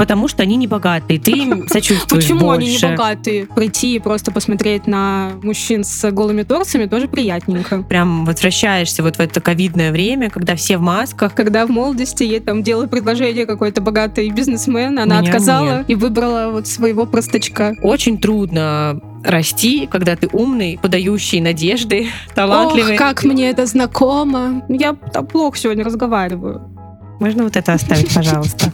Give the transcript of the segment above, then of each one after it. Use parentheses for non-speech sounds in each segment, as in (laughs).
Потому, что они не богатые. Ты им (laughs) сочувствуешь Почему больше. они не богатые? Прийти и просто посмотреть на мужчин с голыми торсами тоже приятненько. Прям возвращаешься вот в это ковидное время, когда все в масках. Когда в молодости ей там делал предложение какой-то богатый бизнесмен, она Меня отказала нет. и выбрала вот своего простачка. Очень трудно расти, когда ты умный, подающий надежды, (laughs) талантливый. Ох, как мне это знакомо. Я плохо сегодня разговариваю. Можно вот это оставить, (laughs) пожалуйста?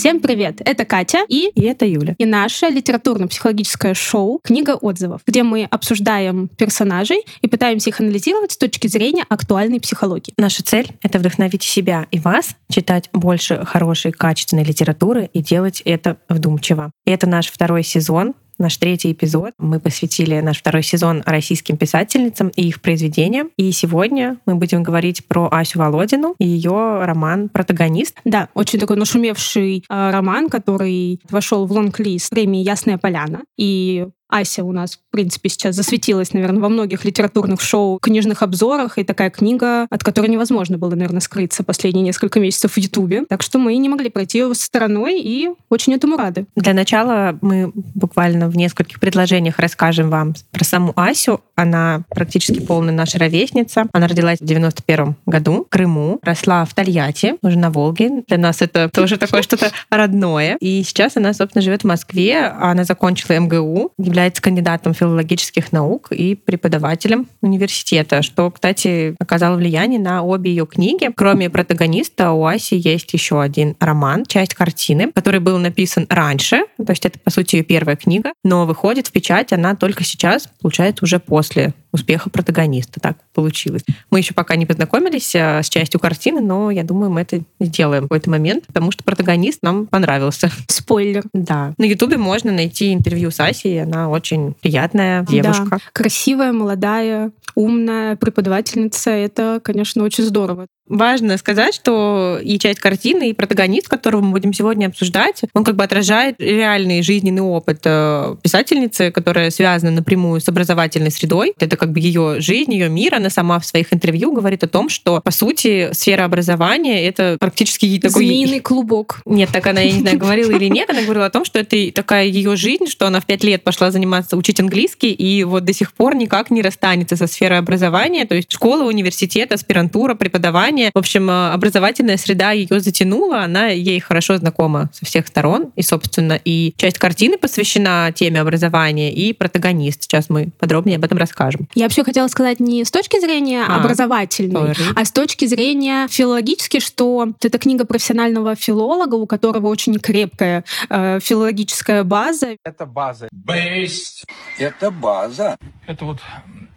Всем привет! Это Катя и И это Юля. и наше литературно-психологическое шоу «Книга отзывов», где мы обсуждаем персонажей и пытаемся их анализировать с точки зрения актуальной психологии. Наша цель — это вдохновить себя и вас читать больше хорошей, качественной литературы и делать это вдумчиво. И это наш второй сезон, наш третий эпизод. Мы посвятили наш второй сезон российским писательницам и их произведениям. И сегодня мы будем говорить про Асю Володину и ее роман «Протагонист». Да, очень такой нашумевший э, роман, который вошел в лонг-лист премии «Ясная поляна». И Ася у нас, в принципе, сейчас засветилась, наверное, во многих литературных шоу, книжных обзорах, и такая книга, от которой невозможно было, наверное, скрыться последние несколько месяцев в Ютубе. Так что мы не могли пройти ее стороной и очень этому рады. Для начала мы буквально в нескольких предложениях расскажем вам про саму Асю. Она практически полная наша ровесница. Она родилась в 91 году в Крыму, росла в Тольятти, уже на Волге. Для нас это (laughs) тоже такое что-то родное. И сейчас она, собственно, живет в Москве. Она закончила МГУ, кандидатом филологических наук и преподавателем университета, что, кстати, оказало влияние на обе ее книги. Кроме протагониста, у Аси есть еще один роман, часть картины, который был написан раньше, то есть это, по сути, ее первая книга, но выходит в печать она только сейчас, получается, уже после успеха протагониста. Так получилось. Мы еще пока не познакомились э, с частью картины, но я думаю, мы это сделаем в какой-то момент, потому что протагонист нам понравился. (laughs) Спойлер. Да. На Ютубе можно найти интервью с Асей, она очень приятная девушка. Да. Красивая, молодая, умная преподавательница. Это, конечно, очень здорово. Важно сказать, что и часть картины, и протагонист, которого мы будем сегодня обсуждать, он как бы отражает реальный жизненный опыт э, писательницы, которая связана напрямую с образовательной средой. Это как бы ее жизнь, ее мир. Она сама в своих интервью говорит о том, что, по сути, сфера образования — это практически такой... Змеиный клубок. Нет, так она, я не знаю, говорила или нет. Она говорила о том, что это такая ее жизнь, что она в пять лет пошла заниматься, учить английский, и вот до сих пор никак не расстанется со сферой образования. То есть школа, университет, аспирантура, преподавание. В общем, э, образовательная среда ее затянула, она ей хорошо знакома со всех сторон. И, собственно, и часть картины посвящена теме образования, и протагонист. Сейчас мы подробнее об этом расскажем. Я вообще хотела сказать не с точки зрения А, образовательной, sorry. а с точки зрения филологически, что это книга профессионального филолога, у которого очень крепкая э, филологическая база. Это база. Based. Это база. Это вот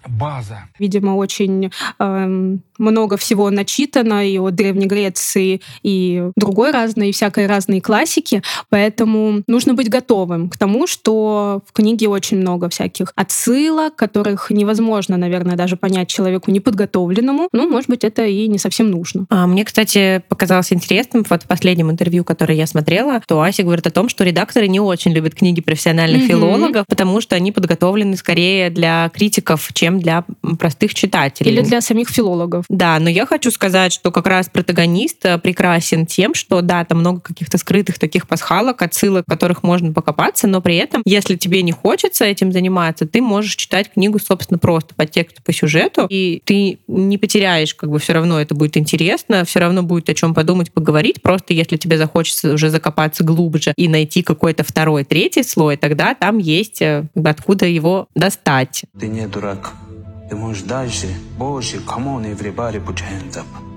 база. Видимо, очень эм, много всего начитано и от Древней Греции, и другой разной, и всякой разной классики. Поэтому нужно быть готовым к тому, что в книге очень много всяких отсылок, которых невозможно, наверное, даже понять человеку неподготовленному. Ну, может быть, это и не совсем нужно. А мне, кстати, показалось интересным вот в последнем интервью, которое я смотрела, то Ася говорит о том, что редакторы не очень любят книги профессиональных Мгм. филологов, потому что они подготовлены скорее для критиков, чем для простых читателей. Или для самих филологов. Да, но я хочу сказать, что как раз протагонист э, прекрасен тем, что да, там много каких-то скрытых таких пасхалок, отсылок, в которых можно покопаться, но при этом, если тебе не хочется этим заниматься, ты можешь читать книгу, собственно, просто по тексту, по сюжету, и ты не потеряешь, как бы все равно это будет интересно, все равно будет о чем подумать, поговорить. Просто если тебе захочется уже закопаться глубже и найти какой-то второй, третий слой, тогда там есть э, откуда его достать. Ты не дурак. The most dash it. Come on, everybody, put your hands up.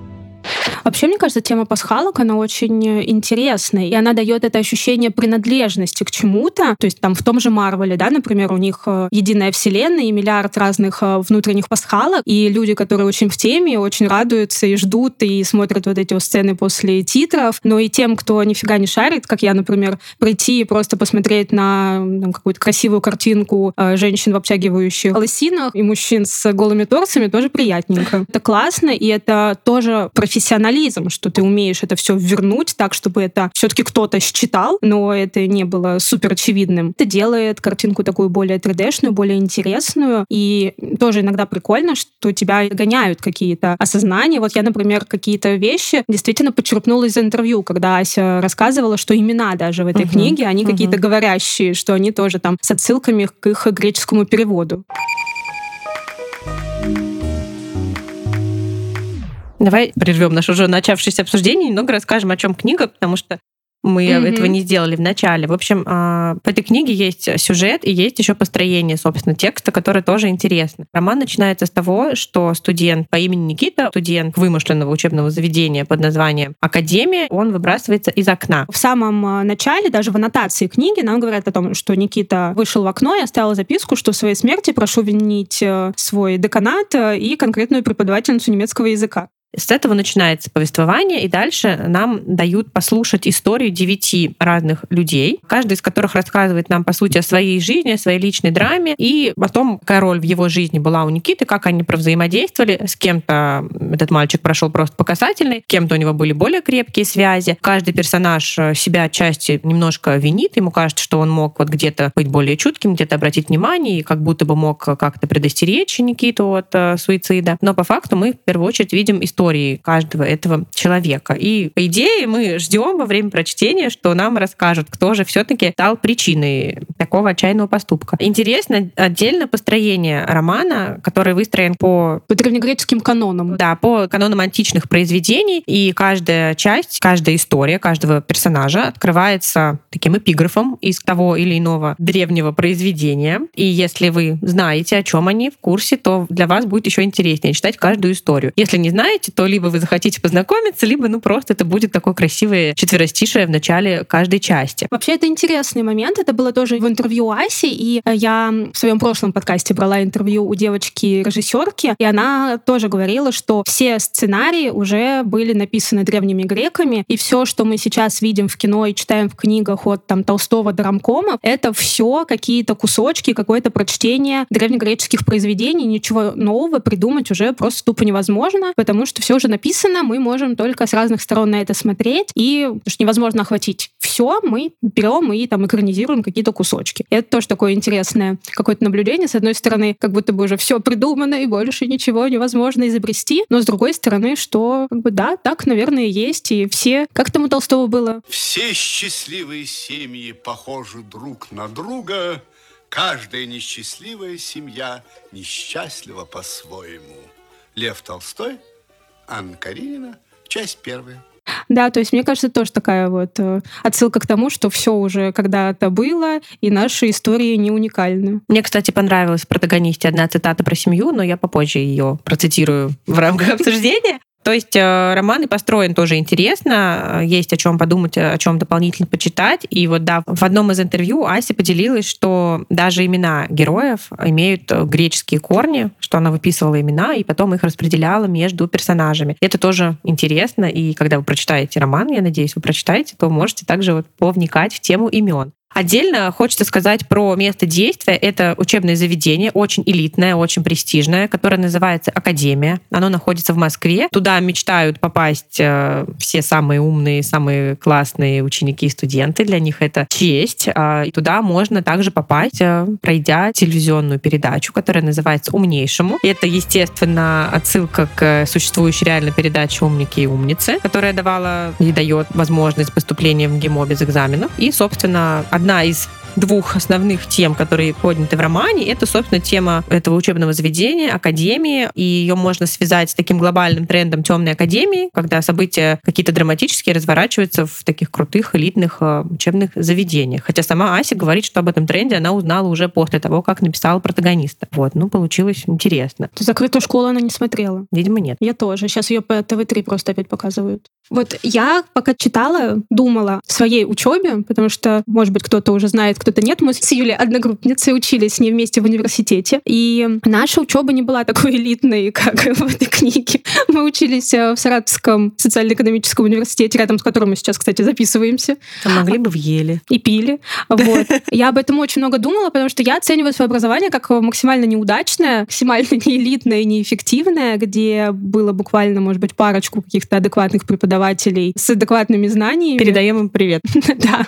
Вообще, мне кажется, тема пасхалок, она очень э, интересная, и она дает это ощущение принадлежности к чему-то. То есть там в том же Марвеле, да, например, у них э, единая вселенная и миллиард разных э, внутренних пасхалок, и люди, которые очень в теме, очень радуются и ждут, и смотрят вот эти вот сцены после титров. Но и тем, кто нифига не шарит, как я, например, прийти и просто посмотреть на там, какую-то красивую картинку женщин в обтягивающих лосинах и мужчин с голыми торсами, тоже приятненько. Это классно, и это тоже профессионализм реализм, что ты умеешь это все вернуть так, чтобы это все-таки кто-то считал, но это не было супер очевидным. Это делает картинку такую более 3D-шную, более интересную. И тоже иногда прикольно, что тебя гоняют какие-то осознания. Вот я, например, какие-то вещи действительно подчеркнула из интервью, когда Ася рассказывала, что имена даже в этой uh-huh. книге, они uh-huh. какие-то говорящие, что они тоже там с отсылками к их греческому переводу. Давай прервем наше уже начавшееся обсуждение, немного расскажем, о чем книга, потому что мы mm-hmm. этого не сделали в начале. В общем, а, в этой книге есть сюжет и есть еще построение, собственно, текста, которое тоже интересно. Роман начинается с того, что студент по имени Никита, студент вымышленного учебного заведения под названием Академия, он выбрасывается из окна. В самом а, начале, даже в аннотации книги, нам говорят о том, что Никита вышел в окно и оставил записку, что в своей смерти прошу винить э, свой деканат э, и конкретную преподавательницу немецкого языка. С этого начинается повествование, и дальше нам дают послушать историю девяти разных людей, каждый из которых рассказывает нам, по сути, о своей жизни, о своей личной драме и о том, какая роль в его жизни была у Никиты, как они взаимодействовали. С кем-то этот мальчик прошел просто по касательной, с кем-то у него были более крепкие связи. Каждый персонаж э, себя отчасти немножко винит, ему кажется, что он мог вот где-то быть более чутким, где-то обратить внимание, и как будто бы мог как-то предостеречь Никиту от э, суицида. Но по факту мы в первую очередь видим историю истории каждого этого человека. И, по идее, мы ждем во время прочтения, что нам расскажут, кто же все-таки стал причиной такого отчаянного поступка. Интересно отдельно построение романа, который выстроен по... По древнегреческим канонам. Да, по канонам античных произведений. И каждая часть, каждая история каждого персонажа открывается таким эпиграфом из того или иного древнего произведения. И если вы знаете, о чем они в курсе, то для вас будет еще интереснее читать каждую историю. Если не знаете, то либо вы захотите познакомиться, либо ну просто это будет такое красивое четверостишее в начале каждой части. Вообще это интересный момент. Это было тоже в интервью Аси, и э, я в своем прошлом подкасте брала интервью у девочки-режиссерки, и она тоже говорила, что все сценарии уже были написаны древними греками, и все, что мы сейчас видим в кино и читаем в книгах от там Толстого до Рамкома, это все какие-то кусочки, какое-то прочтение древнегреческих произведений, ничего нового придумать уже просто тупо невозможно, потому что что все уже написано, мы можем только с разных сторон на это смотреть, и потому что невозможно охватить все, мы берем и там экранизируем какие-то кусочки. Это тоже такое интересное какое-то наблюдение. С одной стороны, как будто бы уже все придумано, и больше ничего невозможно изобрести, но с другой стороны, что как бы да, так, наверное, есть, и все, как там у Толстого было? Все счастливые семьи похожи друг на друга, каждая несчастливая семья несчастлива по-своему. Лев Толстой Анна Каренина, часть первая. Да, то есть мне кажется, тоже такая вот э, отсылка к тому, что все уже когда-то было, и наши истории не уникальны. Мне, кстати, понравилась в протагонисте одна цитата про семью, но я попозже ее процитирую в рамках обсуждения. То есть э, роман и построен тоже интересно, есть о чем подумать, о чем дополнительно почитать. И вот да, в одном из интервью Ася поделилась, что даже имена героев имеют э, греческие корни, что она выписывала имена и потом их распределяла между персонажами. Это тоже интересно, и когда вы прочитаете роман, я надеюсь, вы прочитаете, то можете также вот повникать в тему имен. Отдельно хочется сказать про место действия. Это учебное заведение, очень элитное, очень престижное, которое называется Академия. Оно находится в Москве. Туда мечтают попасть э, все самые умные, самые классные ученики и студенты. Для них это честь. Э, и туда можно также попасть, э, пройдя телевизионную передачу, которая называется «Умнейшему». Это, естественно, отсылка к существующей реальной передаче «Умники и умницы», которая давала и дает возможность поступления в ГИМО без экзаменов. И, собственно, одна одна из двух основных тем, которые подняты в романе, это, собственно, тема этого учебного заведения, академии, и ее можно связать с таким глобальным трендом темной академии, когда события какие-то драматические разворачиваются в таких крутых элитных э, учебных заведениях. Хотя сама Ася говорит, что об этом тренде она узнала уже после того, как написала протагониста. Вот, ну, получилось интересно. Закрытую школу она не смотрела? Видимо, нет. Я тоже. Сейчас ее по ТВ-3 просто опять показывают. Вот я пока читала, думала о своей учебе, потому что, может быть, кто-то уже знает, кто-то нет. Мы с Юлей одногруппницей учились с ней вместе в университете. И наша учеба не была такой элитной, (laughs) как в этой книге. Мы учились э, в Саратовском социально-экономическом университете, рядом с которым мы сейчас, кстати, записываемся. А могли бы в Еле. И пили. Вот. Я об этом очень много думала, потому что я оцениваю свое образование как максимально неудачное, максимально (laughs) неэлитное и неэффективное, где было буквально, может быть, парочку каких-то адекватных преподавателей с адекватными знаниями. Передаем им привет. (laughs) Да.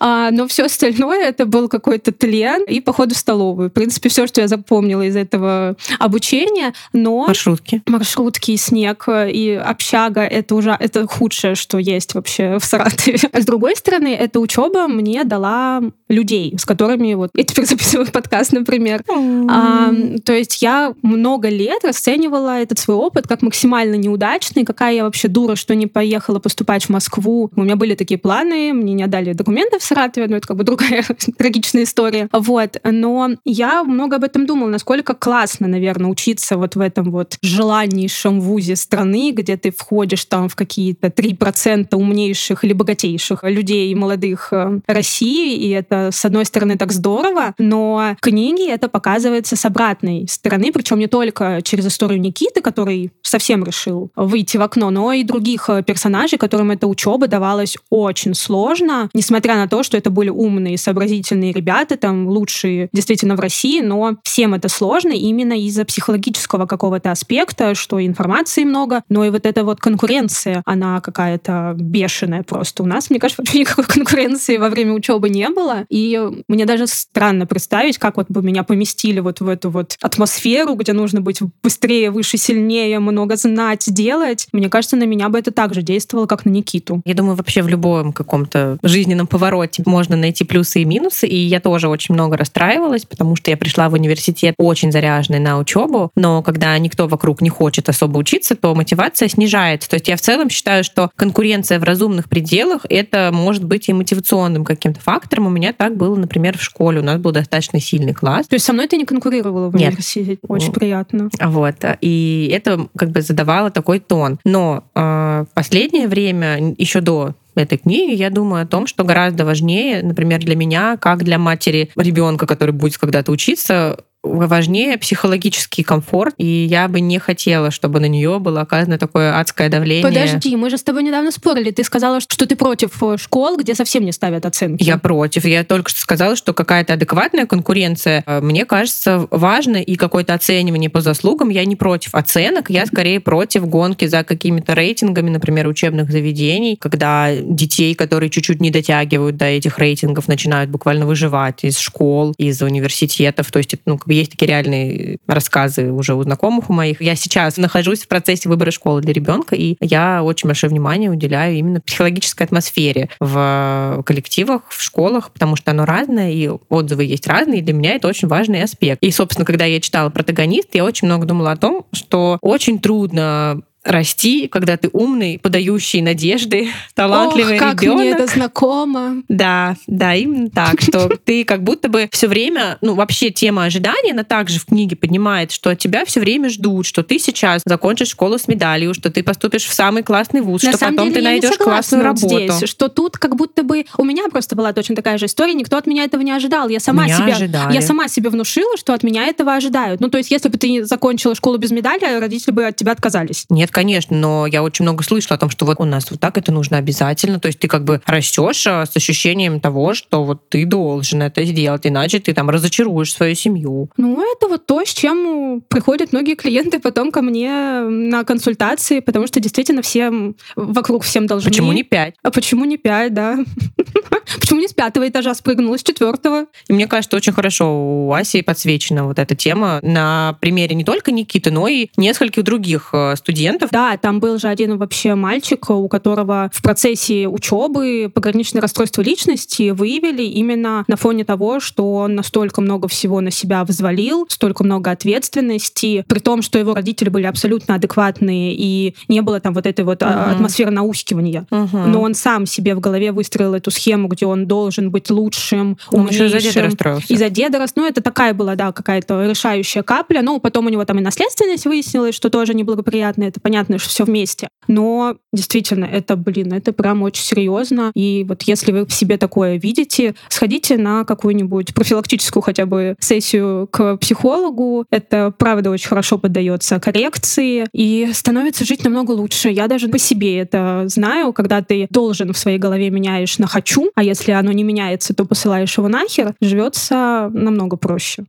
А, но все остальное это был какой-то тлен и поход в столовую. В принципе, все, что я запомнила из этого обучения, но... Маршрутки. Маршрутки, снег и общага — это уже это худшее, что есть вообще в Саратове. А с другой стороны, эта учеба мне дала людей, с которыми вот я теперь (laughs) записываю подкаст, например. А, то есть я много лет расценивала этот свой опыт как максимально неудачный, какая я вообще дура, что не поехала поступать в Москву. У меня были такие планы, мне не отдали документы в Саратове, но это как бы другая (laughs) трагичная история. Вот. Но я много об этом думала, насколько классно, наверное, учиться вот в этом вот желаннейшем вузе страны, где ты входишь там в какие-то 3% умнейших или богатейших людей молодых э, России, и это, с одной стороны, так здорово, но книги это показывается с обратной стороны, причем не только через историю Никиты, который совсем решил выйти в окно, но и других э, персонажей, которым эта учеба давалась очень сложно, несмотря на то, что это были умные, сообразительные ребята, там лучшие действительно в России, но всем это сложно именно из-за психологического какого-то аспекта, что информации много, но и вот эта вот конкуренция, она какая-то бешеная просто. У нас, мне кажется, (laughs) вообще никакой конкуренции во время учебы не было, и мне даже странно представить, как вот бы меня поместили вот в эту вот атмосферу, где нужно быть быстрее, выше, сильнее, много знать, делать. Мне кажется, на меня бы это также действовало, как на Никиту. Я думаю, вообще в любом каком-то жизненном повороте можно найти плюсы и минусы, и я тоже очень много расстраивалась, потому что я пришла в университет очень заряженной на учебу, но когда никто вокруг не хочет особо учиться, то мотивация снижается. То есть я в целом считаю, что конкуренция в разумных пределах это может быть и мотивационным каким-то фактором. У меня так было, например, в школе. У нас был достаточно сильный класс. То есть со мной ты не конкурировала в Нет. университете? Очень приятно. Вот. И это как бы задавало такой тон. Но э, последнее время, еще до этой книги, я думаю о том, что гораздо важнее, например, для меня, как для матери ребенка, который будет когда-то учиться, важнее психологический комфорт, и я бы не хотела, чтобы на нее было оказано такое адское давление. Подожди, мы же с тобой недавно спорили. Ты сказала, что ты против э, школ, где совсем не ставят оценки. Я против. Я только что сказала, что какая-то адекватная конкуренция, э, мне кажется, важно, и какое-то оценивание по заслугам. Я не против оценок, я скорее против гонки за какими-то рейтингами, например, учебных заведений, когда детей, которые чуть-чуть не дотягивают до этих рейтингов, начинают буквально выживать из школ, из университетов. То есть, ну, бы есть такие реальные рассказы уже у знакомых у моих. Я сейчас нахожусь в процессе выбора школы для ребенка, и я очень большое внимание уделяю именно психологической атмосфере в коллективах, в школах, потому что оно разное, и отзывы есть разные, и для меня это очень важный аспект. И, собственно, когда я читала «Протагонист», я очень много думала о том, что очень трудно расти, когда ты умный, подающий надежды, (laughs) талантливый Ох, как ребенок. мне это знакомо. Да, да, именно так, что (laughs) ты как будто бы все время, ну вообще тема ожидания, она также в книге поднимает, что от тебя все время ждут, что ты сейчас закончишь школу с медалью, что ты поступишь в самый классный вуз, На что потом деле, ты найдешь классную вот работу. Здесь, что тут как будто бы... У меня просто была точно такая же история, никто от меня этого не ожидал. Я сама, Меня себя, ожидали. я сама себе внушила, что от меня этого ожидают. Ну, то есть, если бы ты закончила школу без медали, родители бы от тебя отказались. Нет, конечно, но я очень много слышала о том, что вот у нас вот так это нужно обязательно. То есть ты как бы растешь а, с ощущением того, что вот ты должен это сделать, иначе ты там разочаруешь свою семью. Ну, это вот то, с чем приходят многие клиенты потом ко мне на консультации, потому что действительно всем вокруг всем должны. Почему не пять? А почему не пять, да? (laughs) Почему не с пятого этажа спрыгнула, с четвертого? И мне кажется, очень хорошо у Аси подсвечена вот эта тема на примере не только Никиты, но и нескольких других э, студентов. Да, там был же один вообще мальчик, у которого в процессе учебы пограничное расстройство личности выявили именно на фоне того, что он настолько много всего на себя взвалил, столько много ответственности, при том, что его родители были абсолютно адекватные и не было там вот этой вот Мгм. атмосферы наускивания. Мгм. Но он сам себе в голове выстроил эту схему, где он должен быть лучшим, Он еще из-за деда умнейшим. расстроился. Из-за деда рас- Ну, это такая была, да, какая-то решающая капля. Ну, потом у него там и наследственность выяснилась, что тоже неблагоприятно. Это понятно, что все вместе. Но действительно, это, блин, это прям очень серьезно. И вот если вы в себе такое видите, сходите на какую-нибудь профилактическую хотя бы сессию к психологу. Это, правда, очень хорошо поддается коррекции и становится жить намного лучше. Я даже по себе это знаю, когда ты должен в своей голове меняешь на «хочу», а если оно не меняется, то посылаешь его нахер, живется намного проще.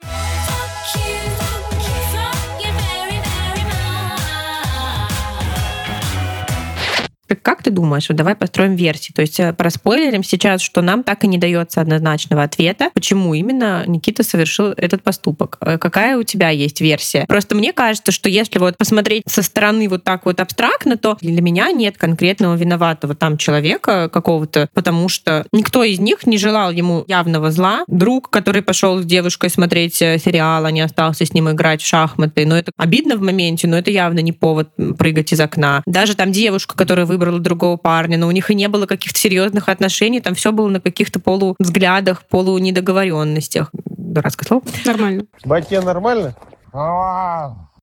Как ты думаешь, вот давай построим версии, то есть э, проспойлерим сейчас, что нам так и не дается однозначного ответа, почему именно Никита совершил этот поступок. Э, какая у тебя есть версия? Просто мне кажется, что если вот посмотреть со стороны вот так вот абстрактно, то для меня нет конкретного виноватого там человека какого-то, потому что никто из них не желал ему явного зла. Друг, который пошел с девушкой смотреть э, сериал, а не остался с ним играть в шахматы, но это обидно в моменте, но это явно не повод прыгать из окна. Даже там девушка, которая вы выбрала другого парня, но у них и не было каких-то серьезных отношений, там все было на каких-то полувзглядах, полунедоговоренностях. Дурацкое слово. Нормально. Батья нормально?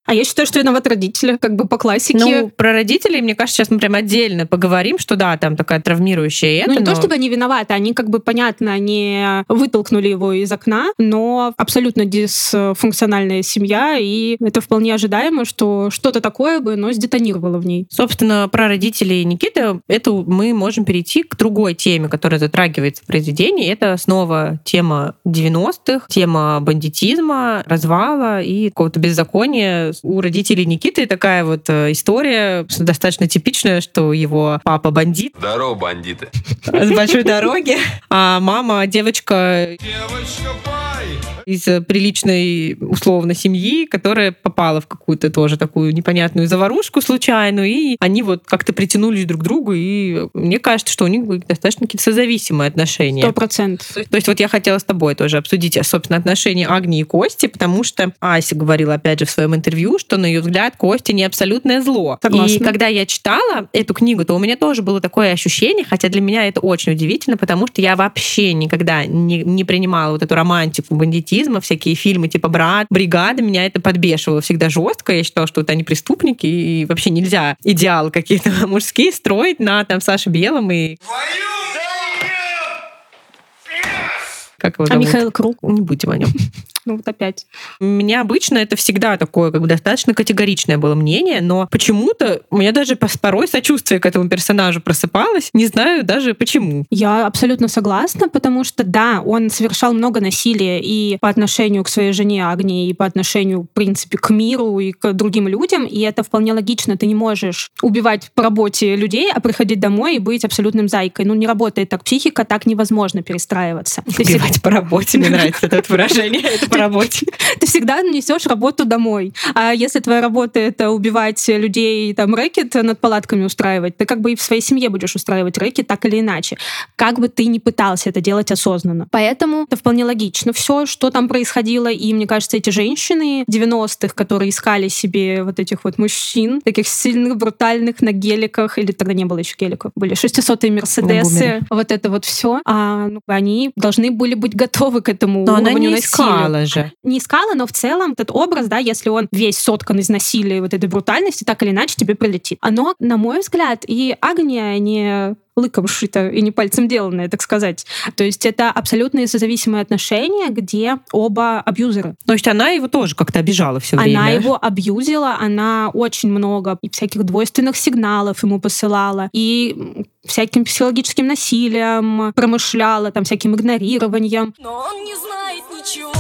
А я считаю, что виноват родители, как бы по классике. Ну, про родителей, мне кажется, сейчас мы прям отдельно поговорим, что да, там такая травмирующая ну, это. не но... то, чтобы они виноваты, они как бы, понятно, не вытолкнули его из окна, но абсолютно дисфункциональная семья, и это вполне ожидаемо, что что-то такое бы, но сдетонировало в ней. Собственно, про родителей Никиты, это мы можем перейти к другой теме, которая затрагивается в произведении. Это снова тема 90-х, тема бандитизма, развала и какого-то беззакония у родителей Никиты такая вот э, история достаточно типичная, что его папа бандит. Здорово, бандиты. С большой дороги. А мама девочка... Девочка, пай! Из приличной, условно, семьи, которая попала в какую-то тоже такую непонятную заварушку случайную, и они вот как-то притянулись друг к другу, и мне кажется, что у них были достаточно какие-то созависимые отношения. Сто процентов. То есть вот я хотела с тобой тоже обсудить, собственно, отношения Агнии и Кости, потому что Ася говорила, опять же, в своем интервью, что, на ее взгляд, Костя не абсолютное зло. Согласна. И когда я читала эту книгу, то у меня тоже было такое ощущение, хотя для меня это очень удивительно, потому что я вообще никогда не, не принимала вот эту романтику бандитизма, всякие фильмы типа «Брат», «Бригада», меня это подбешивало всегда жестко. Я считала, что вот они преступники, и вообще нельзя идеалы какие-то (laughs) мужские строить на там Саше Белом и... Как его А зовут? Михаил Круг? Не будем о нем. (laughs) Ну вот опять. У меня обычно это всегда такое как бы достаточно категоричное было мнение, но почему-то у меня даже порой сочувствие к этому персонажу просыпалось. Не знаю даже почему. Я абсолютно согласна, потому что, да, он совершал много насилия и по отношению к своей жене Агнии, и по отношению, в принципе, к миру и к другим людям, и это вполне логично. Ты не можешь убивать по работе людей, а приходить домой и быть абсолютным зайкой. Ну, не работает так психика, так невозможно перестраиваться. Ты всегда, Убивать по работе, мне нравится это выражение. Это по работе. ты всегда несешь работу домой. А если твоя работа — это убивать людей, там, рэкет над палатками устраивать, ты как бы и в своей семье будешь устраивать рэкет так или иначе. Как бы ты ни пытался это делать осознанно. Поэтому это вполне логично. Все, что там происходило, и мне кажется, эти женщины 90-х, которые искали себе вот этих вот мужчин, таких сильных, брутальных на геликах, или тогда не было еще геликов, были 600-е Мерседесы, вот это вот все, а, ну, они должны были быть готовы к этому Но она уровню не насилия искала же. не искала, но в целом этот образ, да, если он весь соткан из насилия и вот этой брутальности, так или иначе тебе прилетит. Оно, на мой взгляд, и Агния не лыком шито и не пальцем деланное, так сказать. То есть это абсолютно созависимые отношения, где оба абьюзеры. То есть она его тоже как-то обижала все время. Она его абьюзила, она очень много и всяких двойственных сигналов ему посылала, и всяким психологическим насилием промышляла, там, всяким игнорированием. Но он не знает ничего.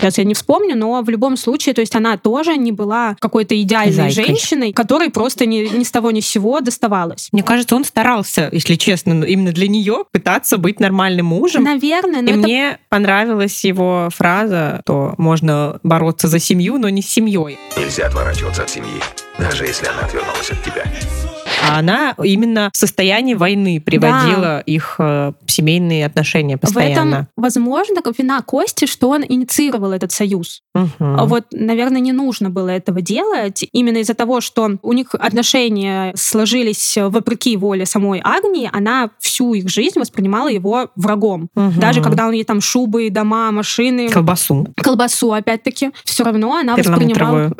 Сейчас я не вспомню, но в любом случае, то есть она тоже не была какой-то идеальной Зайкой. женщиной, которой просто ни, ни с того ни с сего доставалось. Мне кажется, он старался, если честно, именно для нее пытаться быть нормальным мужем. Наверное, но И это мне понравилась его фраза, что можно бороться за семью, но не с семьей. Нельзя отворачиваться от семьи, даже если она отвернулась от тебя. А она именно в состоянии войны приводила их э, семейные отношения В этом, постоянно. возможно, вина Кости, что он инициировал этот союз. А Вот, наверное, не нужно было этого делать. Именно из-за того, что у них отношения сложились вопреки воле самой Агнии, она всю их жизнь воспринимала его врагом. Мгм. Даже когда он ей там шубы, дома, машины, Колбасу. колбасу, опять-таки, все равно она воспринимала... (laughs) Перламутровую.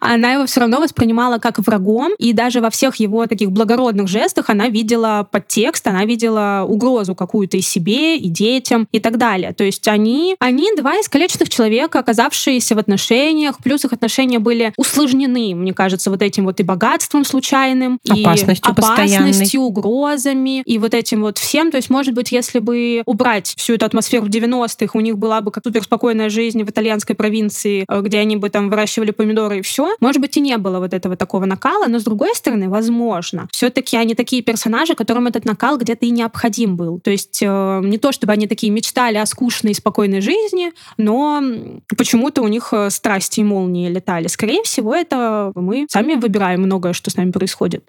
Она его все равно воспринимала как врагом, и даже во всех его таких благородных жестах она видела подтекст, она видела угрозу какую-то и себе, и детям, и так далее. То есть они, они два искалеченных человека, оказавшиеся в отношениях, плюс их отношения были усложнены, мне кажется, вот этим вот и богатством случайным, и Опасностью постоянной. опасностью, угрозами, и вот этим вот всем. То есть, может быть, если бы убрать всю эту атмосферу в 90-х, у них была бы как суперспокойная жизнь в итальянской провинции, э, где они бы там выращивали помидоры и все. Может быть, и не было вот этого такого накала, но с другой стороны, возможно, все-таки они такие персонажи, которым этот накал где-то и необходим был. То есть э, не то, чтобы они такие мечтали о скучной и спокойной жизни, но почему-то у них э, страсти и молнии летали. Скорее всего, это мы сами выбираем многое, что с нами происходит.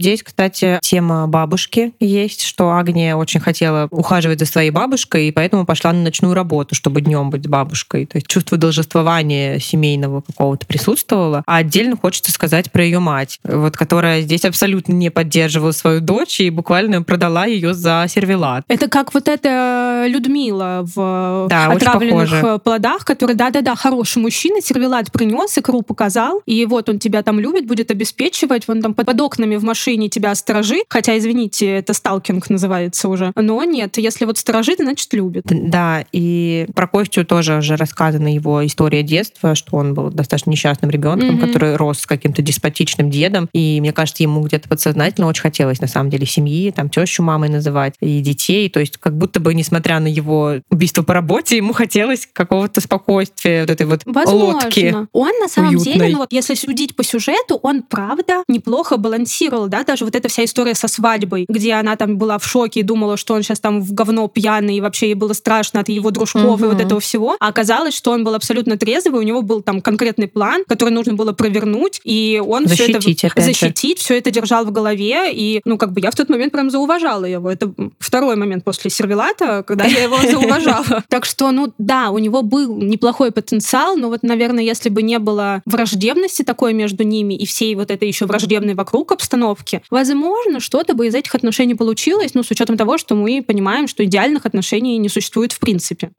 Здесь, кстати, тема бабушки есть, что Агния очень хотела ухаживать за своей бабушкой, и поэтому пошла на ночную работу, чтобы днем быть с бабушкой. То есть чувство должествования семейного какого-то присутствовало. А отдельно хочется сказать про ее мать, вот, которая здесь абсолютно не поддерживала свою дочь и буквально продала ее за сервелат. Это как вот эта Людмила в Да, отравленных плодах, который, да-да-да, хороший мужчина, сервелат принес, икру показал, и вот он тебя там любит, будет обеспечивать, он там под окнами в машине тебя сторожит, хотя, извините, это сталкинг называется уже. Но нет, если вот сторожит, значит любит. Да, и про Костю тоже уже рассказана его история детства, что он был достаточно несчастным ребенком, Мгм. который рос с каким-то деспотичным дедом. И мне кажется, ему где-то подсознательно очень хотелось, на самом деле, семьи, там, тещу мамой называть, и детей. То есть как будто бы, несмотря на его убийство по работе, ему хотелось какого-то спокойствия, вот этой вот лодки. Возможно. Он на самом уютной. деле, ну вот если судить по сюжету, он правда неплохо балансировал, да, даже вот эта вся история со свадьбой, где она там была в шоке и думала, что он сейчас там в говно пьяный, и вообще ей было страшно от его дружков и вот этого всего. А оказалось, что он был абсолютно трезвый, у него был там конкретный план, который нужно было провернуть, и он все это Защитить, опять же. защитить, все это держал в голове, и, ну, как бы я в тот момент прям зауважала его. Это второй момент после сервелата, когда я его (laughs) зауважала. Так что, ну, да, у него был неплохой потенциал, но вот, наверное, если бы не было враждебности такой между ними и всей вот этой еще враждебной вокруг обстановки, возможно, что-то бы из этих отношений получилось, ну, с учетом того, что мы понимаем, что идеальных отношений не существует в принципе.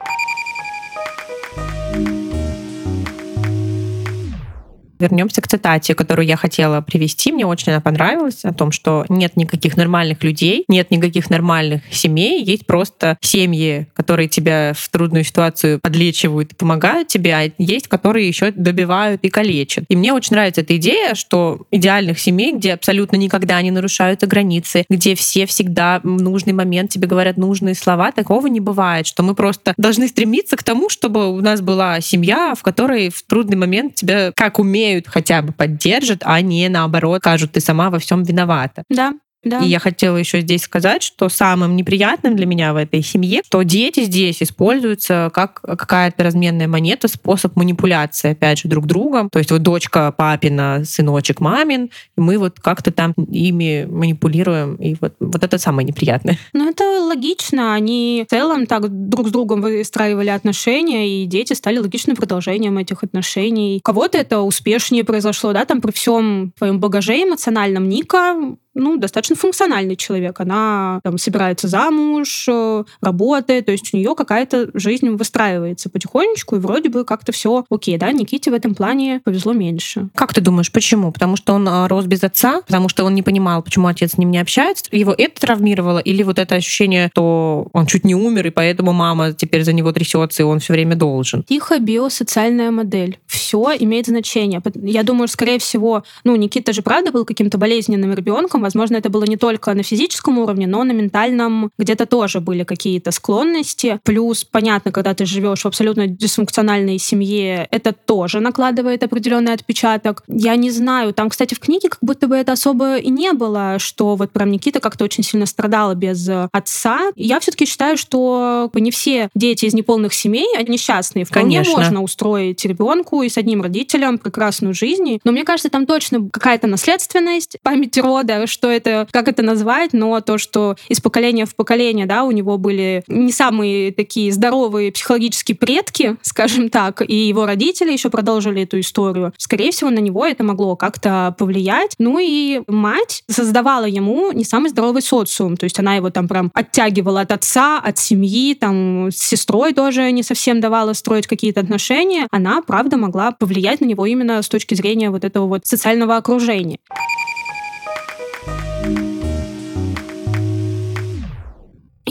Вернемся к цитате, которую я хотела привести. Мне очень она понравилась о том, что нет никаких нормальных людей, нет никаких нормальных семей, есть просто семьи, которые тебя в трудную ситуацию подлечивают и помогают тебе, а есть, которые еще добивают и калечат. И мне очень нравится эта идея, что идеальных семей, где абсолютно никогда не нарушаются границы, где все всегда в нужный момент тебе говорят нужные слова, такого не бывает, что мы просто должны стремиться к тому, чтобы у нас была семья, в которой в трудный момент тебя как умеют хотя бы поддержат, а не наоборот скажут, ты сама во всем виновата. Да, да. И я хотела еще здесь сказать, что самым неприятным для меня в этой семье, что дети здесь используются как какая-то разменная монета, способ манипуляции, опять же, друг другом. То есть вот дочка папина, сыночек мамин, и мы вот как-то там ими манипулируем. И вот, вот это самое неприятное. Ну, это логично. Они в целом так друг с другом выстраивали отношения, и дети стали логичным продолжением этих отношений. У кого-то это успешнее произошло, да, там при всем твоем багаже эмоциональном Ника ну, достаточно функциональный человек. Она там собирается замуж, э, работает, то есть у нее какая-то жизнь выстраивается потихонечку, и вроде бы как-то все окей, да, Никите в этом плане повезло меньше. Как ты думаешь, почему? Потому что он а, рос без отца, потому что он не понимал, почему отец с ним не общается. Его это травмировало, или вот это ощущение, что он чуть не умер, и поэтому мама теперь за него трясется, и он все время должен. Тихо биосоциальная модель. Все имеет значение. Я думаю, скорее всего, ну, Никита же правда был каким-то болезненным ребенком, ребенком. Возможно, это было не только на физическом уровне, но на ментальном где-то тоже были какие-то склонности. Плюс, понятно, когда ты живешь в абсолютно дисфункциональной семье, это тоже накладывает определенный отпечаток. Я не знаю, там, кстати, в книге как будто бы это особо и не было, что вот прям Никита как-то очень сильно страдала без отца. Я все-таки считаю, что не все дети из неполных семей, они несчастные. Вполне Конечно. можно устроить ребенку и с одним родителем прекрасную жизнь. Но мне кажется, там точно какая-то наследственность, память рода, что это, как это назвать, но то, что из поколения в поколение, да, у него были не самые такие здоровые психологические предки, (laughs) скажем так, и его родители еще продолжили эту историю. Скорее всего, на него это могло как-то повлиять. Ну и мать создавала ему не самый здоровый социум. То есть она его там прям оттягивала от отца, от семьи, там с сестрой тоже не совсем давала строить какие-то отношения. Она, правда, могла повлиять на него именно с точки зрения вот этого вот социального окружения.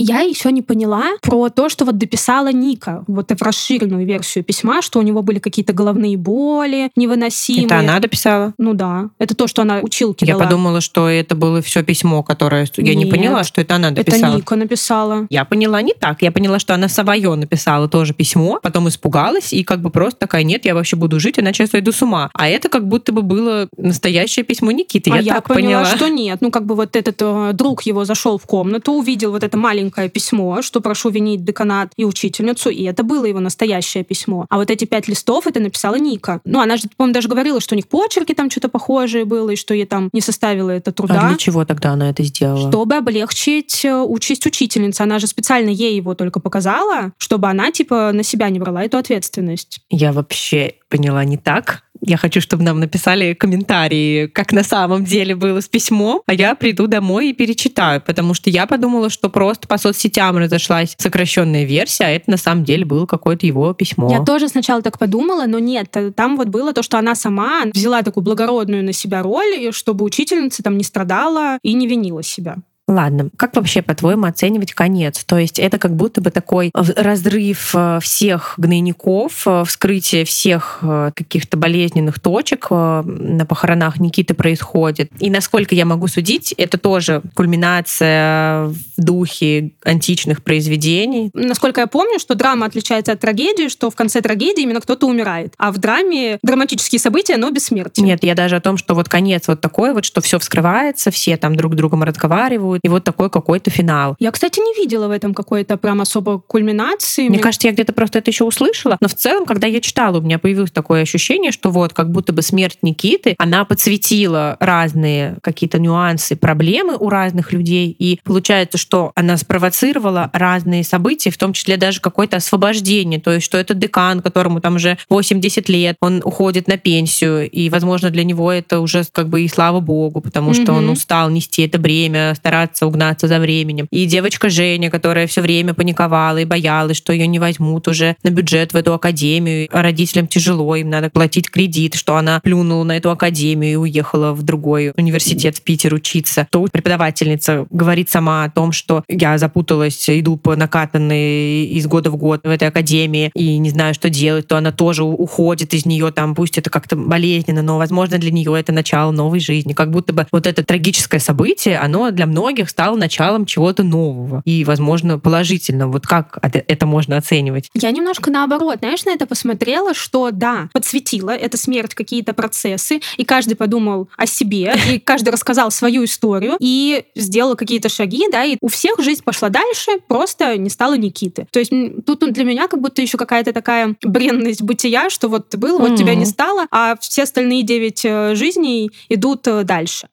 Я еще не поняла про то, что вот дописала Ника, вот в расширенную версию письма, что у него были какие-то головные боли невыносимые. Это она дописала? Ну да. Это то, что она училке Я дала. подумала, что это было все письмо, которое... Я не поняла, что это она Это дописала. Ника написала. Я поняла не так. Я поняла, что она свое написала тоже письмо, потом испугалась и как бы просто такая, нет, я вообще буду жить, иначе я сойду с ума. А это как будто бы было настоящее письмо Никиты. а я я так поняла, поняла. что нет. Ну, как бы вот этот э, друг его зашел в комнату, увидел вот это маленькое письмо, что прошу винить деканат и учительницу, и это было его настоящее письмо. А вот эти пять листов это написала Ника. Ну, она же, по-моему, даже говорила, что у них почерки там что-то похожее было, и что ей там не составило это А труда. для чего тогда она это сделала? Чтобы облегчить э, участь учительницы. Она же специально ей его только показала, чтобы она, типа, на себя не брала эту ответственность. Я вообще поняла не так. Я хочу, чтобы нам написали комментарии, как на самом деле было с письмом, а я приду домой и перечитаю, потому что я подумала, что просто по соцсетям разошлась сокращенная версия, а это на самом деле было какое-то его письмо. Я тоже сначала так подумала, но нет, э, там вот было то, что она сама взяла такую благородную на себя роль, чтобы учительница там не страдала и не винила себя. Ладно, как вообще, по-твоему, оценивать конец? То есть это как будто бы такой разрыв э, всех гнойников, э, вскрытие всех э, каких-то болезненных точек на похоронах Никиты происходит. И насколько я могу судить, это тоже кульминация в духе античных произведений. Насколько я помню, что драма отличается от трагедии, что в конце трагедии именно кто-то умирает, а в драме драматические события, но бессмертие. Нет, я даже о том, что вот конец вот такой вот, что все вскрывается, все там друг с другом разговаривают, и вот такой какой-то финал. Я, кстати, не видела в этом какой-то прям особо кульминации. Мне кажется, я где-то просто это еще услышала. Но в целом, когда я читала, у меня появилось такое ощущение, что вот как будто бы смерть Никиты, она подсветила разные какие-то нюансы, проблемы у разных людей. И получается, что она спровоцировала разные события, в том числе даже какое-то освобождение. То есть, что это декан, которому там уже 80 лет, он уходит на пенсию. И, возможно, для него это уже как бы и слава богу, потому что он устал нести это бремя, стараться угнаться за временем. И девочка Женя, которая все время паниковала и боялась, что ее не возьмут уже на бюджет в эту академию. А родителям тяжело, им надо платить кредит, что она плюнула на эту академию и уехала в другой университет в Питер учиться. То преподавательница говорит сама о том, что я запуталась, иду по накатанной из года в год в этой академии и не знаю, что делать, то она тоже уходит из нее, там, пусть это как-то болезненно, но, возможно, для нее это начало новой жизни. Как будто бы вот это трагическое событие, оно для многих стало началом чего-то нового и, возможно, положительно. Вот как это- это можно оценивать? Я немножко наоборот, знаешь, на это посмотрела, что да, подсветила эта смерть какие-то процессы, и каждый подумал о себе, и (laughs) каждый рассказал свою историю, и сделал какие-то шаги, да, и у всех жизнь пошла дальше, просто не стало Никиты. То есть тут для меня как будто еще какая-то такая бренность бытия, что вот ты был, вот тебя не стало, а все остальные девять э, жизней идут э, дальше.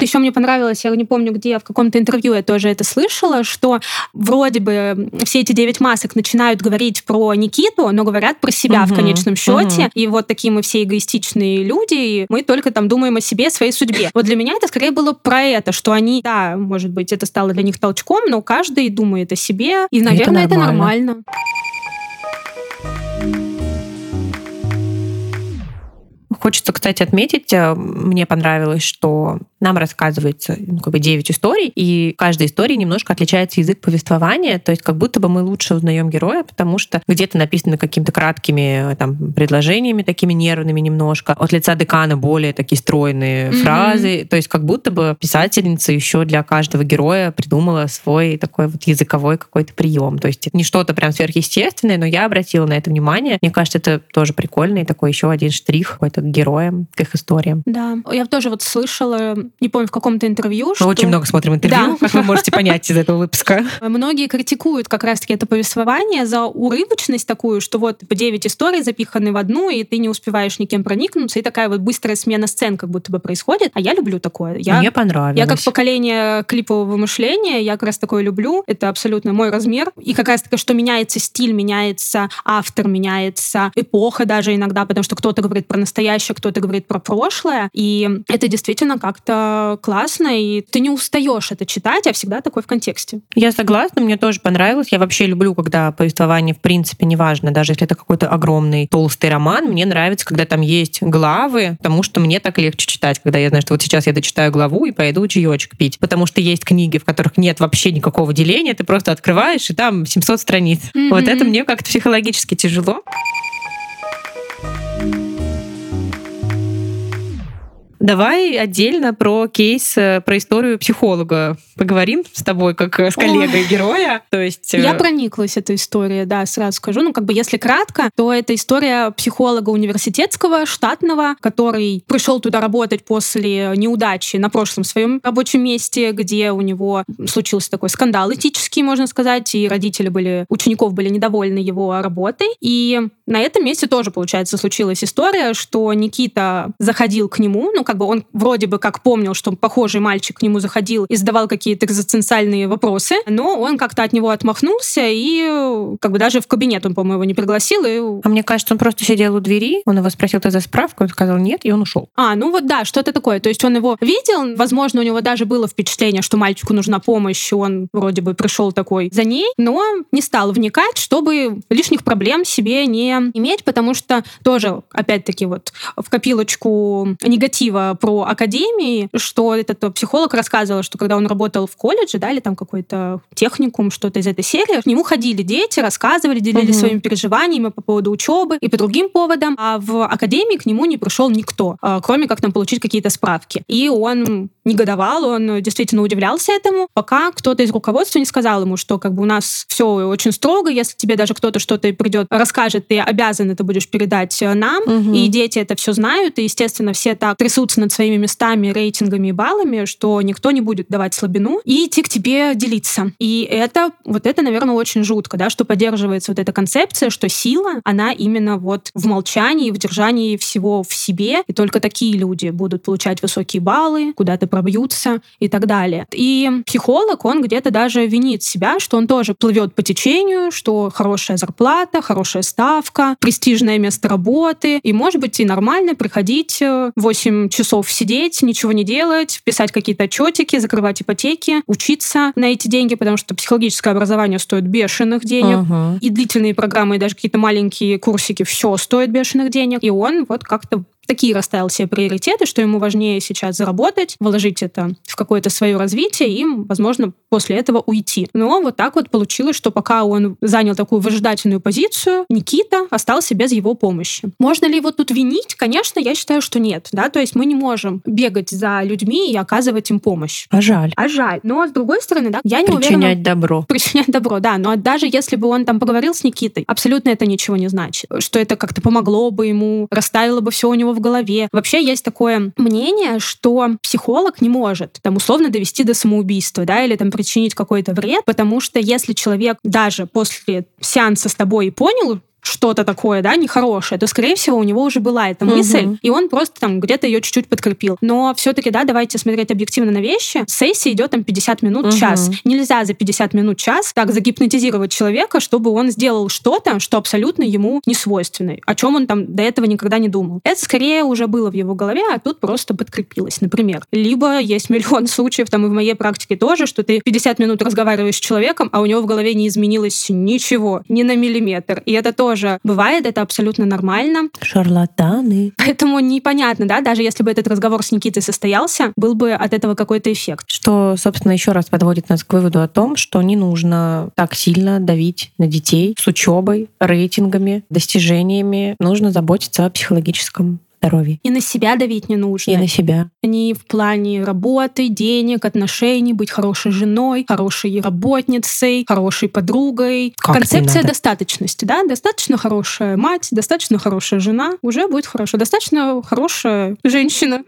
Еще мне понравилось, я не помню где, в каком-то интервью я тоже это слышала, что вроде бы все эти девять масок начинают говорить про Никиту, но говорят про себя в Мгм, конечном счете. мгм. И вот такие мы все эгоистичные люди, и мы только там думаем о себе, своей судьбе. Вот для меня это скорее было про это, что они, да, может быть, это стало для них толчком, но каждый думает о себе, и, наверное, это нормально. нормально. Хочется, кстати, отметить, э, мне понравилось, что нам рассказывается ну, как бы 9 историй, и в каждой истории немножко отличается язык повествования, то есть как будто бы мы лучше узнаем героя, потому что где-то написано какими-то краткими э, там, предложениями, такими нервными немножко, от лица декана более такие стройные mm-hmm. фразы, то есть как будто бы писательница еще для каждого героя придумала свой такой вот языковой какой-то прием, то есть не что-то прям сверхъестественное, но я обратила на это внимание, мне кажется, это тоже прикольный такой еще один штрих какой-то героям, к их историям. Да, я тоже вот слышала не помню, в каком-то интервью, Мы что... очень много смотрим интервью, Да. как вы можете понять из этого выпуска. (laughs) Многие критикуют как раз-таки это повествование за урывочность такую, что вот по 9 историй запиханы в одну, и ты не успеваешь никем проникнуться, и такая вот быстрая смена сцен как будто бы происходит. А я люблю такое. Я, Мне понравилось. я как поколение клипового мышления, я как раз такое люблю. Это абсолютно мой размер. И как раз таки, что меняется стиль, меняется автор, меняется эпоха даже иногда, потому что кто-то говорит про настоящее, кто-то говорит про прошлое. И это действительно как-то классно, и ты не устаешь это читать, а всегда такой в контексте. Я согласна, мне тоже понравилось. Я вообще люблю, когда повествование, в принципе, неважно, даже если это какой-то огромный толстый роман, мне нравится, когда там есть главы, потому что мне так легче читать, когда я знаю, что вот сейчас я дочитаю главу и пойду чаечек пить. Потому что есть книги, в которых нет вообще никакого деления, ты просто открываешь, и там 700 страниц. Мгм. Вот это мне как-то психологически тяжело. Давай отдельно про кейс, э, про историю психолога поговорим с тобой, как э, с коллегой героя. То есть э, Я прониклась этой историей, да, сразу скажу. Ну, как бы, если кратко, то это история психолога университетского, штатного, который пришел туда работать после неудачи на прошлом своем рабочем месте, где у него случился такой скандал этический, можно сказать, и родители были, учеников были недовольны его работой. И на этом месте тоже, получается, случилась история, что Никита заходил к нему, ну, как бы он вроде бы как помнил, что похожий мальчик к нему заходил и задавал какие-то экзистенциальные вопросы, но он как-то от него отмахнулся и как бы даже в кабинет он, по-моему, его не пригласил. И... А мне кажется, он просто сидел у двери, он его спросил, ты за справку, он сказал нет, и он ушел. А, ну вот да, что-то такое. То есть он его видел, возможно, у него даже было впечатление, что мальчику нужна помощь, и он вроде бы пришел такой за ней, но не стал вникать, чтобы лишних проблем себе не иметь, потому что тоже, опять-таки, вот в копилочку негатива про академии, что этот психолог рассказывал, что когда он работал в колледже, да, или там какой-то техникум, что-то из этой серии, к нему ходили дети, рассказывали, делились Мгм. своими переживаниями по поводу учебы и по другим поводам, а в академии к нему не пришел никто, а, кроме как там получить какие-то справки. И он негодовал, он действительно удивлялся этому, пока кто-то из руководства не сказал ему, что как бы у нас все очень строго, если тебе даже кто-то что-то придет, расскажет, ты обязан это будешь передать э, нам, Мгм. и дети это все знают, и, естественно, все так трясутся над своими местами, рейтингами и баллами, что никто не будет давать слабину и идти к тебе делиться. И это, вот это, наверное, очень жутко, да, что поддерживается вот эта концепция, что сила, она именно вот в молчании, в держании всего в себе, и только такие люди будут получать высокие баллы, куда-то пробьются и так далее. И психолог, он где-то даже винит себя, что он тоже плывет по течению, что хорошая зарплата, хорошая ставка, престижное место работы, и, может быть, и нормально приходить э, 8 часов сидеть, ничего не делать, писать какие-то отчетики, закрывать ипотеки, учиться на эти деньги, потому что психологическое образование стоит бешеных денег. Мгм. И длительные программы, и даже какие-то маленькие курсики, все стоит бешеных денег. И он вот как-то такие расставил себе приоритеты, что ему важнее сейчас заработать, вложить это в какое-то свое развитие и, возможно, после этого уйти. Но вот так вот получилось, что пока он занял такую выжидательную позицию, Никита остался без его помощи. Можно ли его тут винить? Конечно, я считаю, что нет. Да? То есть мы не можем бегать за людьми и оказывать им помощь. А жаль. А жаль. Но с другой стороны, да, я не уверена Причинять добро. причинять добро, да. Но даже если бы он там поговорил с Никитой, абсолютно это ничего не значит. Что это как-то помогло бы ему, расставило бы все у него в голове. Вообще есть такое мнение, что психолог не может там условно довести до самоубийства, да, или там причинить какой-то вред, потому что если человек даже после сеанса с тобой понял, что-то такое, да, нехорошее, то, скорее всего, у него уже была эта мысль, и он просто там где-то ее чуть-чуть подкрепил. Но все-таки, да, давайте смотреть объективно на вещи. Сессия идет там 50 минут, Мгм. час. Нельзя за 50 минут, час так загипнотизировать человека, чтобы он сделал что-то, что абсолютно ему не свойственно, о чем он там до этого никогда не думал. Это скорее уже было в его голове, а тут просто подкрепилось, например. Либо есть миллион (laughs) случаев, там и в моей практике тоже, что ты 50 минут разговариваешь с человеком, а у него в голове не изменилось ничего, ни на миллиметр. И это тоже тоже бывает, это абсолютно нормально. Шарлатаны. Поэтому непонятно, да, даже если бы этот разговор с Никитой состоялся, был бы от этого какой-то эффект. Что, собственно, еще раз подводит нас к выводу о том, что не нужно так сильно давить на детей с учебой, рейтингами, достижениями. Нужно заботиться о психологическом здоровье. И на себя давить не нужно. И на себя. Они в плане работы, денег, отношений, быть хорошей женой, хорошей работницей, хорошей подругой. Как Концепция достаточности, да? Достаточно хорошая мать, достаточно хорошая жена, уже будет хорошо. Достаточно хорошая женщина.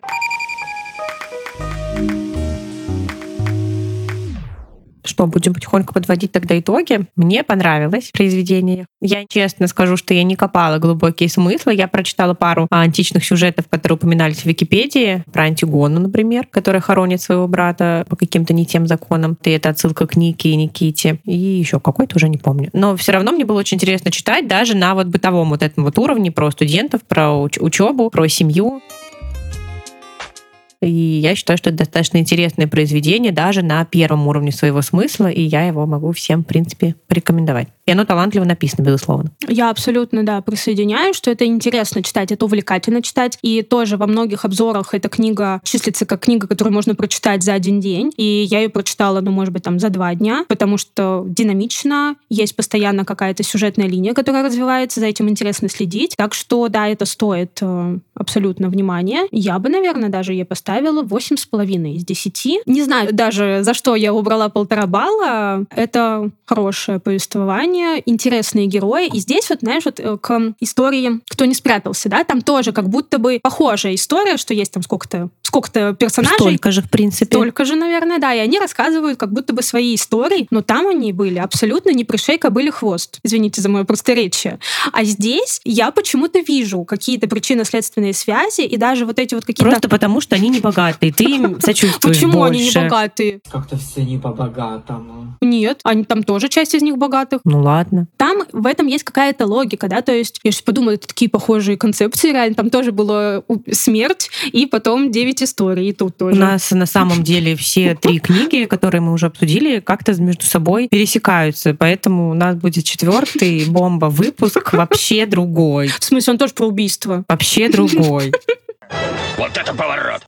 Что, будем потихоньку подводить тогда итоги. Мне понравилось произведение. Я честно скажу, что я не копала глубокие смыслы. Я прочитала пару а, античных сюжетов, которые упоминались в Википедии. Про Антигону, например, которая хоронит своего брата по каким-то не тем законам. И это отсылка к Нике и Никите. И еще какой-то уже не помню. Но все равно мне было очень интересно читать даже на вот бытовом вот этом вот уровне про студентов, про уч- учебу, про семью. И я считаю, что это достаточно интересное произведение даже на первом уровне своего смысла, и я его могу всем, в принципе, порекомендовать. И оно талантливо написано, безусловно. Я абсолютно, да, присоединяюсь, что это интересно читать, это увлекательно читать. И тоже во многих обзорах эта книга числится как книга, которую можно прочитать за один день. И я ее прочитала, ну, может быть, там за два дня, потому что динамично, есть постоянно какая-то сюжетная линия, которая развивается, за этим интересно следить. Так что, да, это стоит э, абсолютно внимания. Я бы, наверное, даже ей поставила восемь с половиной из десяти. Не знаю даже, за что я убрала полтора балла. Это хорошее повествование, интересные герои. И здесь вот, знаешь, вот э, к истории «Кто не спрятался», да, там тоже как будто бы похожая история, что есть там сколько-то сколько-то персонажей. Столько же, в принципе. Столько же, наверное, да. И они рассказывают как будто бы свои истории, но там они были абсолютно не пришей кобыли хвост. Извините за мое просторечие. А здесь я почему-то вижу какие-то причинно-следственные связи, и даже вот эти вот какие-то... Просто потому, что они не богатые. Ты им (laughs) сочувствуешь Почему они не богатые? Как-то все не по-богатому. Нет, они там тоже часть из них богатых. Ну ладно. Там в этом есть какая-то логика, да, то есть я сейчас подумала, это такие похожие концепции, реально, там тоже было у- смерть, и потом 9 историй, и тут У тоже. нас на самом деле все три книги, которые мы уже обсудили, как-то между собой пересекаются. Поэтому у нас будет четвертый бомба выпуск вообще другой. В смысле, он тоже про убийство. Вообще другой.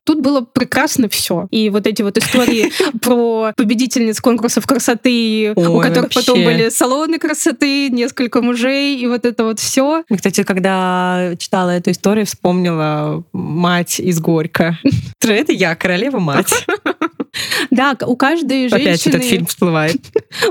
Тут было прекрасно все. И вот эти вот истории (laughs) про победительниц конкурсов красоты, у Ой, которых потом вообще. были салоны красоты, несколько мужей, и вот это вот все. Кстати, когда читала эту историю, вспомнила мать из Горько. (laughs) Это я, королева-мать. (laughs) Да, у каждой женщины... Опять этот фильм всплывает.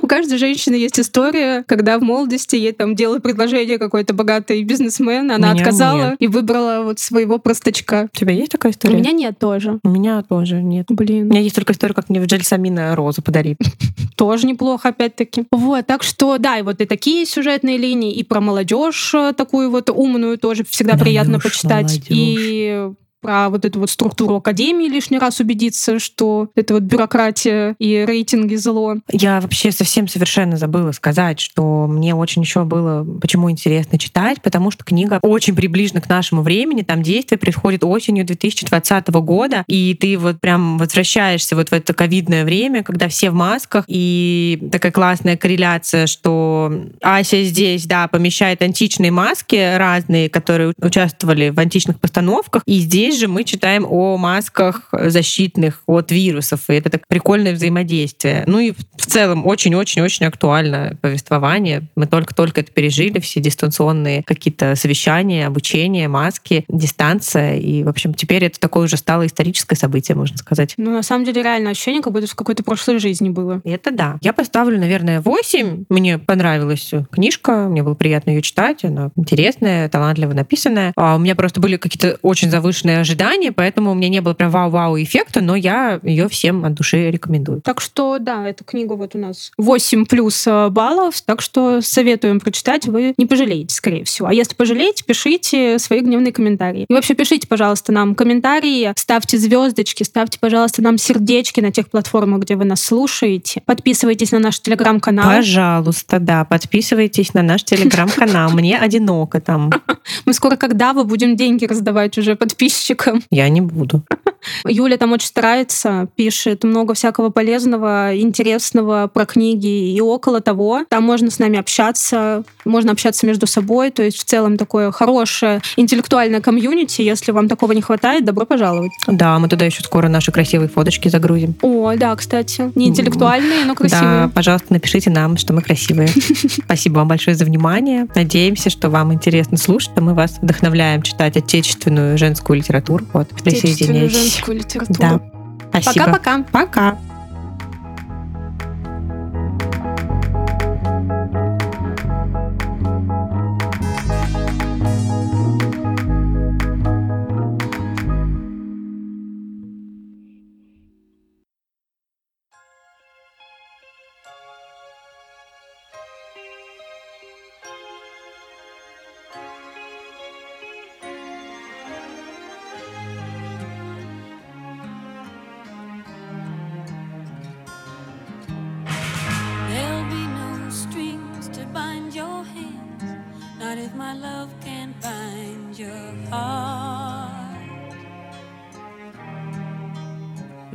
У каждой женщины есть история, когда в молодости ей там делал предложение какой-то богатый бизнесмен, она У меня отказала нет. и выбрала вот своего простачка. У тебя есть такая У история? меня нет тоже. У меня тоже нет. У Блин, меня есть только история, как мне в Джельсамина розу подарили. (laughs) тоже неплохо, опять-таки. Вот, так что, да, и вот и такие сюжетные линии, и про молодежь э, такую вот умную тоже всегда Да приятно почитать. И про вот эту вот структуру академии лишний раз убедиться, что это вот бюрократия и рейтинги зло. Я вообще совсем совершенно забыла сказать, что мне очень еще было, почему интересно читать, потому что книга очень приближена к нашему времени, там действие происходит осенью 2020 года, и ты вот прям возвращаешься вот в это ковидное время, когда все в масках, и такая классная корреляция, что Ася здесь, да, помещает античные маски разные, которые участвовали в античных постановках, и здесь же мы читаем о масках защитных от вирусов, и это так прикольное взаимодействие. Ну и в целом очень-очень-очень актуально повествование. Мы только-только это пережили, все дистанционные какие-то совещания, обучение, маски, дистанция. И, в общем, теперь это такое уже стало историческое событие, можно сказать. Ну, на самом деле, реально ощущение, как будто в какой-то прошлой жизни было. Это да. Я поставлю, наверное, 8. Мне понравилась книжка, мне было приятно ее читать, она интересная, талантливо написанная. А у меня просто были какие-то очень завышенные ожидания, поэтому у меня не было прям вау-вау эффекта, но я ее всем от души рекомендую. Так что, да, эта книга вот у нас 8 плюс э, баллов, так что советуем прочитать, вы не пожалеете, скорее всего. А если пожалеете, пишите свои гневные комментарии. И вообще пишите, пожалуйста, нам комментарии, ставьте звездочки, ставьте, пожалуйста, нам сердечки на тех платформах, где вы нас слушаете. Подписывайтесь на наш телеграм-канал. Пожалуйста, да, подписывайтесь на наш телеграм-канал. Мне одиноко там. (laughs) Мы скоро, когда вы будем деньги раздавать уже подписчикам. (laughs) Я не буду. Юля там очень старается, пишет много всякого полезного, интересного про книги и около того. Там можно с нами общаться, можно общаться между собой. То есть в целом такое хорошее интеллектуальное комьюнити. Если вам такого не хватает, добро пожаловать. Да, мы туда еще скоро наши красивые фоточки загрузим. О, да, кстати. Не интеллектуальные, но красивые. Да, пожалуйста, напишите нам, что мы красивые. (laughs) Спасибо вам большое за внимание. Надеемся, что вам интересно слушать, а мы вас вдохновляем читать отечественную женскую литературу. Вот, Отечественную присоединяйтесь. женскую литературу. Да. Спасибо. Пока-пока. Пока. There'll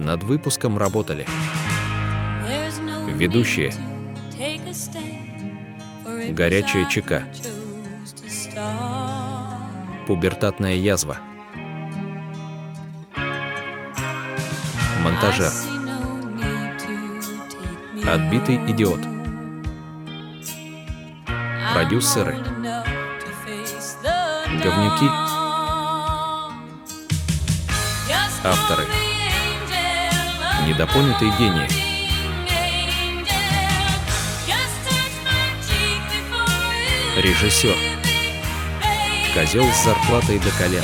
Над выпуском работали Ведущие. Горячая чека. Пубертатная язва. Монтажер. Отбитый идиот. Продюсеры. Говнюки. Авторы. Недопонятые you Режиссер. Козел с зарплатой до колен.